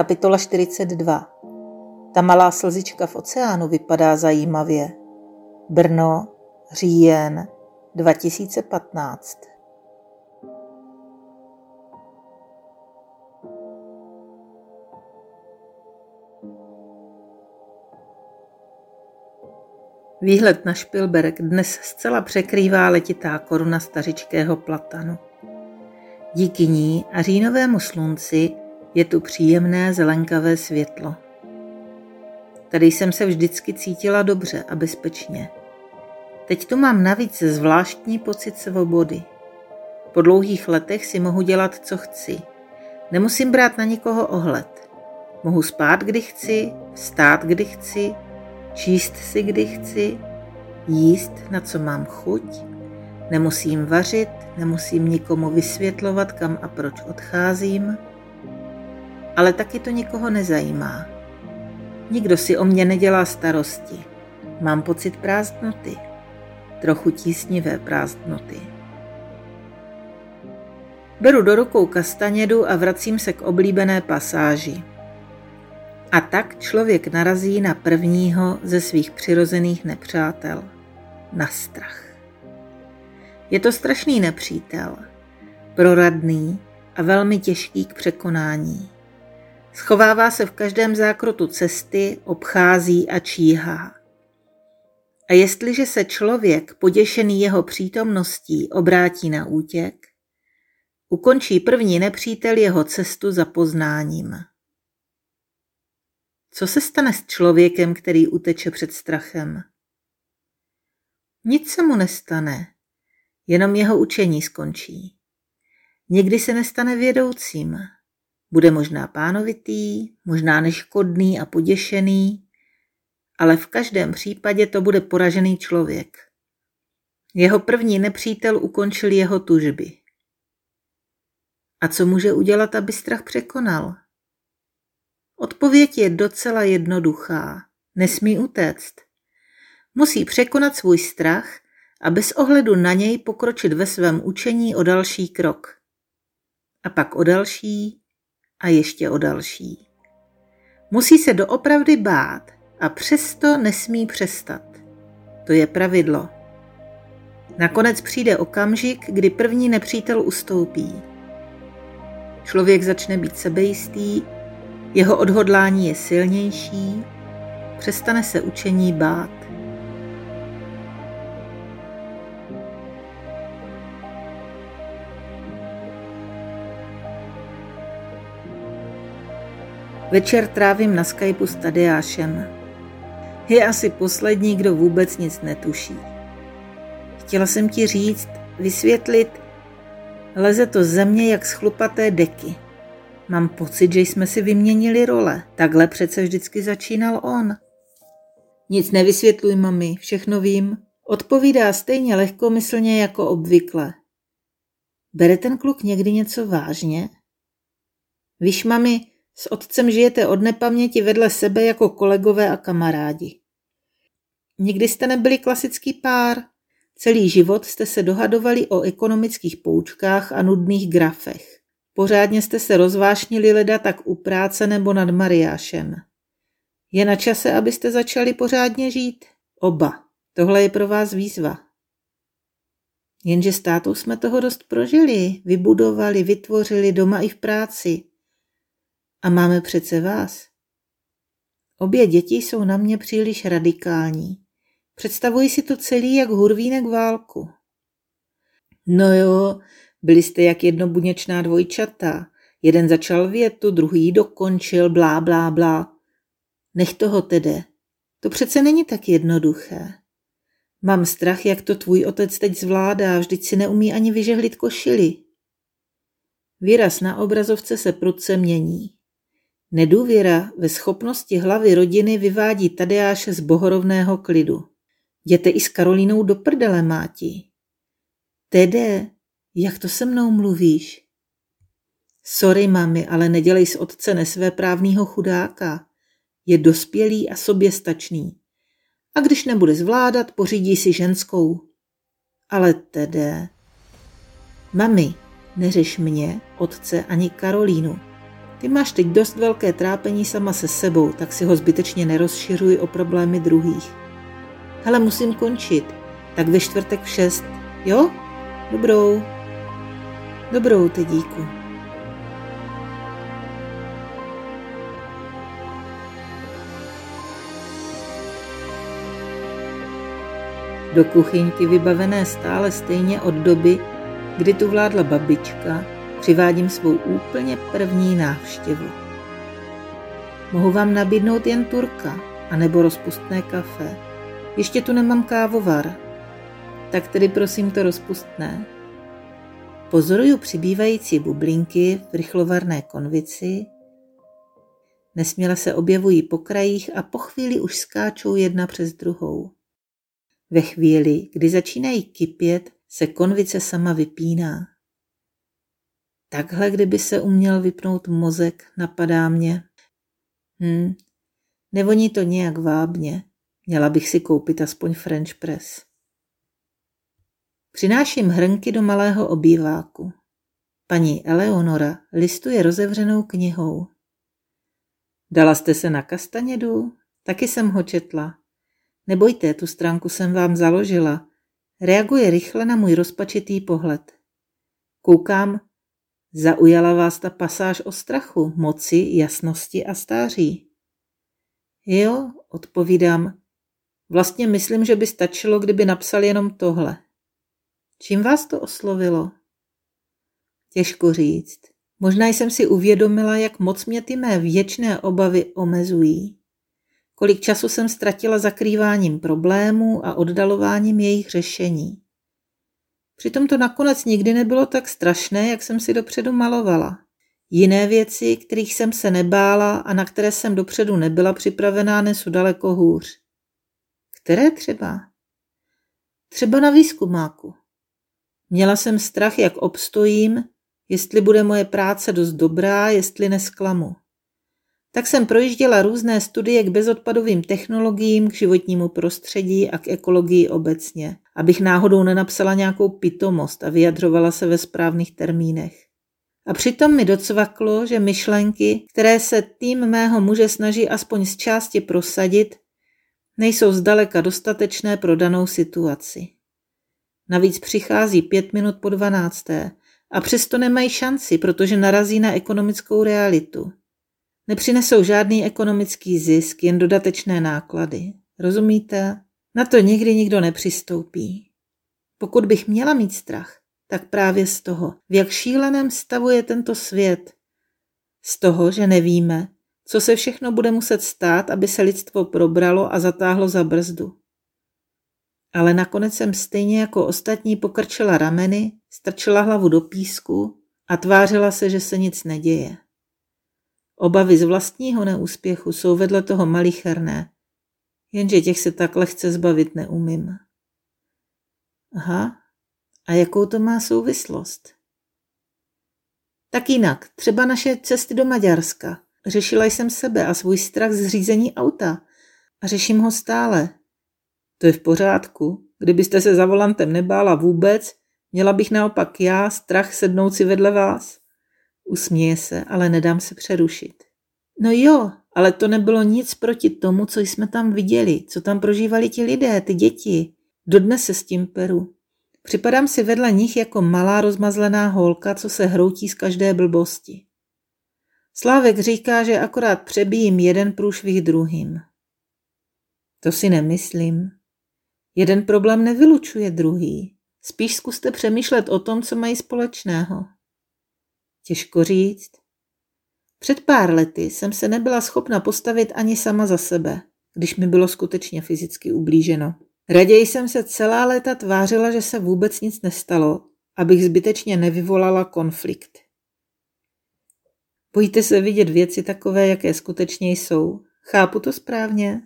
Kapitola 42 Ta malá slzička v oceánu vypadá zajímavě. Brno, říjen 2015 Výhled na Špilberg dnes zcela překrývá letitá koruna stařičkého platanu. Díky ní a říjnovému slunci je tu příjemné zelenkavé světlo. Tady jsem se vždycky cítila dobře a bezpečně. Teď tu mám navíc zvláštní pocit svobody. Po dlouhých letech si mohu dělat, co chci. Nemusím brát na nikoho ohled. Mohu spát, kdy chci, vstát, kdy chci, číst si, kdy chci, jíst, na co mám chuť, nemusím vařit, nemusím nikomu vysvětlovat, kam a proč odcházím, ale taky to nikoho nezajímá. Nikdo si o mě nedělá starosti. Mám pocit prázdnoty, trochu tísnivé prázdnoty. Beru do rukou kastanědu a vracím se k oblíbené pasáži. A tak člověk narazí na prvního ze svých přirozených nepřátel, na strach. Je to strašný nepřítel, proradný a velmi těžký k překonání. Schovává se v každém zákrotu cesty, obchází a číhá. A jestliže se člověk, poděšený jeho přítomností, obrátí na útěk, ukončí první nepřítel jeho cestu za poznáním. Co se stane s člověkem, který uteče před strachem? Nic se mu nestane, jenom jeho učení skončí. Někdy se nestane vědoucím. Bude možná pánovitý, možná neškodný a poděšený, ale v každém případě to bude poražený člověk. Jeho první nepřítel ukončil jeho tužby. A co může udělat, aby strach překonal? Odpověď je docela jednoduchá. Nesmí utéct. Musí překonat svůj strach a bez ohledu na něj pokročit ve svém učení o další krok. A pak o další a ještě o další. Musí se doopravdy bát a přesto nesmí přestat. To je pravidlo. Nakonec přijde okamžik, kdy první nepřítel ustoupí. Člověk začne být sebejistý jeho odhodlání je silnější, přestane se učení bát. Večer trávím na Skypeu s Tadeášem. Je asi poslední, kdo vůbec nic netuší. Chtěla jsem ti říct, vysvětlit, leze to země jak schlupaté deky. Mám pocit, že jsme si vyměnili role. Takhle přece vždycky začínal on. Nic nevysvětluj, mami, všechno vím. Odpovídá stejně lehkomyslně jako obvykle. Bere ten kluk někdy něco vážně? Víš, mami, s otcem žijete od nepaměti vedle sebe jako kolegové a kamarádi. Nikdy jste nebyli klasický pár. Celý život jste se dohadovali o ekonomických poučkách a nudných grafech. Pořádně jste se rozvášnili leda tak u práce nebo nad Mariášem. Je na čase, abyste začali pořádně žít. Oba. Tohle je pro vás výzva. Jenže s tátou jsme toho dost prožili, vybudovali, vytvořili doma i v práci. A máme přece vás. Obě děti jsou na mě příliš radikální. Představuji si to celý jak hurvínek válku. No jo, byli jste jak jednobuněčná dvojčata. Jeden začal větu, druhý dokončil, blá, blá, blá. Nech toho tedy. To přece není tak jednoduché. Mám strach, jak to tvůj otec teď zvládá, vždyť si neumí ani vyžehlit košily. Výraz na obrazovce se prudce mění. Nedůvěra ve schopnosti hlavy rodiny vyvádí Tadeáše z bohorovného klidu. Jděte i s Karolínou do prdele, máti. Tede, jak to se mnou mluvíš? Sorry, mami, ale nedělej z otce nesvéprávného chudáka. Je dospělý a soběstačný. A když nebude zvládat, pořídí si ženskou. Ale tedy... Mami, neřeš mě, otce ani Karolínu. Ty máš teď dost velké trápení sama se sebou, tak si ho zbytečně nerozšiřuj o problémy druhých. Hele, musím končit. Tak ve čtvrtek v šest, jo? Dobrou. Dobrou, ty díku. Do kuchyňky vybavené stále stejně od doby, kdy tu vládla babička, přivádím svou úplně první návštěvu. Mohu vám nabídnout jen turka, anebo rozpustné kafe. Ještě tu nemám kávovar, tak tedy prosím to rozpustné. Pozoruju přibývající bublinky v rychlovarné konvici, nesměle se objevují po krajích a po chvíli už skáčou jedna přes druhou. Ve chvíli, kdy začínají kypět, se konvice sama vypíná. Takhle, kdyby se uměl vypnout mozek, napadá mě. Hm, nevoní to nějak vábně. Měla bych si koupit aspoň French press. Přináším hrnky do malého obýváku. Paní Eleonora listuje rozevřenou knihou. Dala jste se na kastanědu? Taky jsem ho četla. Nebojte, tu stránku jsem vám založila. Reaguje rychle na můj rozpačitý pohled. Koukám, zaujala vás ta pasáž o strachu, moci, jasnosti a stáří. Jo, odpovídám. Vlastně myslím, že by stačilo, kdyby napsal jenom tohle. Čím vás to oslovilo? Těžko říct. Možná jsem si uvědomila, jak moc mě ty mé věčné obavy omezují. Kolik času jsem ztratila zakrýváním problémů a oddalováním jejich řešení. Přitom to nakonec nikdy nebylo tak strašné, jak jsem si dopředu malovala. Jiné věci, kterých jsem se nebála a na které jsem dopředu nebyla připravená, nesu daleko hůř. Které třeba? Třeba na výzkumáku. Měla jsem strach, jak obstojím, jestli bude moje práce dost dobrá, jestli nesklamu. Tak jsem projížděla různé studie k bezodpadovým technologiím, k životnímu prostředí a k ekologii obecně, abych náhodou nenapsala nějakou pitomost a vyjadřovala se ve správných termínech. A přitom mi docvaklo, že myšlenky, které se tým mého muže snaží aspoň z části prosadit, nejsou zdaleka dostatečné pro danou situaci. Navíc přichází pět minut po dvanácté a přesto nemají šanci, protože narazí na ekonomickou realitu. Nepřinesou žádný ekonomický zisk, jen dodatečné náklady. Rozumíte? Na to nikdy nikdo nepřistoupí. Pokud bych měla mít strach, tak právě z toho, v jak šíleném stavu je tento svět. Z toho, že nevíme, co se všechno bude muset stát, aby se lidstvo probralo a zatáhlo za brzdu. Ale nakonec jsem stejně jako ostatní pokrčila rameny, strčila hlavu do písku a tvářila se, že se nic neděje. Obavy z vlastního neúspěchu jsou vedle toho malicherné, jenže těch se tak lehce zbavit neumím. Aha, a jakou to má souvislost? Tak jinak, třeba naše cesty do Maďarska. Řešila jsem sebe a svůj strach z řízení auta. A řeším ho stále. To je v pořádku. Kdybyste se za volantem nebála vůbec, měla bych naopak já strach sednout si vedle vás. Usměje se, ale nedám se přerušit. No jo, ale to nebylo nic proti tomu, co jsme tam viděli, co tam prožívali ti lidé, ty děti. Dodnes se s tím peru. Připadám si vedle nich jako malá rozmazlená holka, co se hroutí z každé blbosti. Slávek říká, že akorát přebíjím jeden průšvih druhým. To si nemyslím. Jeden problém nevylučuje druhý. Spíš zkuste přemýšlet o tom, co mají společného. Těžko říct. Před pár lety jsem se nebyla schopna postavit ani sama za sebe, když mi bylo skutečně fyzicky ublíženo. Raději jsem se celá léta tvářila, že se vůbec nic nestalo, abych zbytečně nevyvolala konflikt. Bojíte se vidět věci takové, jaké skutečně jsou. Chápu to správně?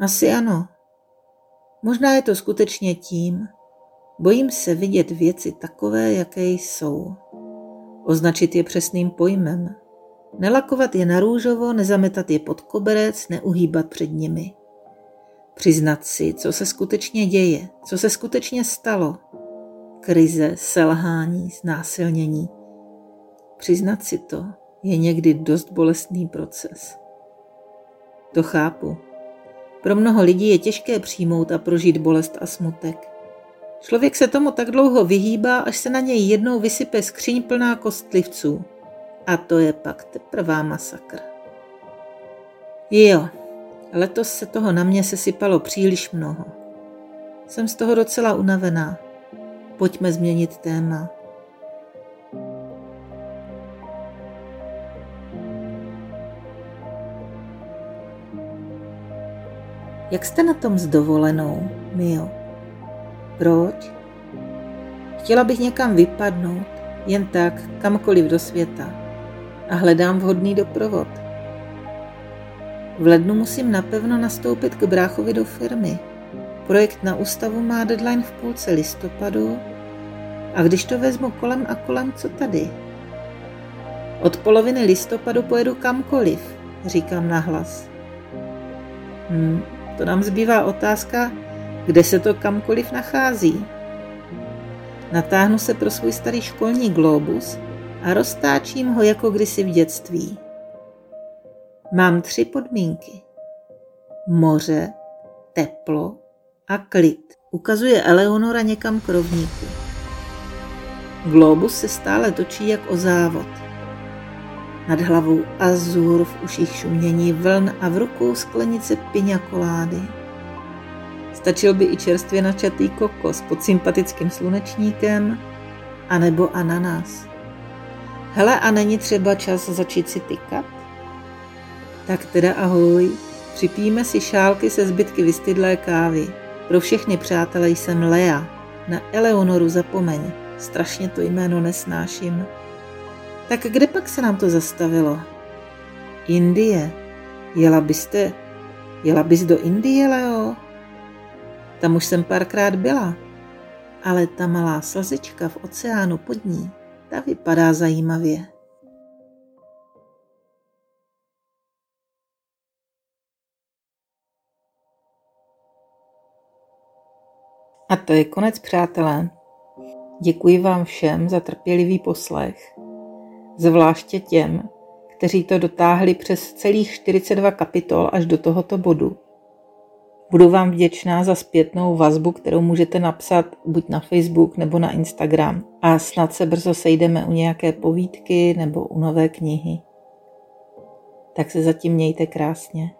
Asi ano. Možná je to skutečně tím. Bojím se vidět věci takové, jaké jsou. Označit je přesným pojmem. Nelakovat je na růžovo, nezametat je pod koberec, neuhýbat před nimi. Přiznat si, co se skutečně děje, co se skutečně stalo. Krize, selhání, znásilnění. Přiznat si to, je někdy dost bolestný proces. To chápu. Pro mnoho lidí je těžké přijmout a prožít bolest a smutek. Člověk se tomu tak dlouho vyhýbá, až se na něj jednou vysype skříň plná kostlivců. A to je pak teprvá masakr. Jo, letos se toho na mě sesypalo příliš mnoho. Jsem z toho docela unavená. Pojďme změnit téma. Jak jste na tom s dovolenou, Mio? Proč? Chtěla bych někam vypadnout, jen tak, kamkoliv do světa. A hledám vhodný doprovod. V lednu musím napevno nastoupit k bráchovi do firmy. Projekt na ústavu má deadline v půlce listopadu a když to vezmu kolem a kolem, co tady? Od poloviny listopadu pojedu kamkoliv, říkám nahlas. Hmm, to nám zbývá otázka, kde se to kamkoliv nachází. Natáhnu se pro svůj starý školní globus a roztáčím ho jako kdysi v dětství. Mám tři podmínky. Moře, teplo a klid. Ukazuje Eleonora někam k rovníku. Globus se stále točí jak o závod. Nad hlavou azur, v uších šumění vln a v rukou sklenice piňa kolády. Stačil by i čerstvě načatý kokos pod sympatickým slunečníkem, anebo ananas. Hele, a není třeba čas začít si tykat? Tak teda ahoj, připijíme si šálky se zbytky vystydlé kávy. Pro všechny přátelé jsem Lea. Na Eleonoru zapomeň, strašně to jméno nesnáším. Tak kde pak se nám to zastavilo? Indie. Jela byste, jela bys do Indie, Leo? Tam už jsem párkrát byla, ale ta malá slzička v oceánu pod ní, ta vypadá zajímavě. A to je konec, přátelé. Děkuji vám všem za trpělivý poslech, zvláště těm, kteří to dotáhli přes celých 42 kapitol až do tohoto bodu. Budu vám vděčná za zpětnou vazbu, kterou můžete napsat buď na Facebook nebo na Instagram. A snad se brzo sejdeme u nějaké povídky nebo u nové knihy. Tak se zatím mějte krásně.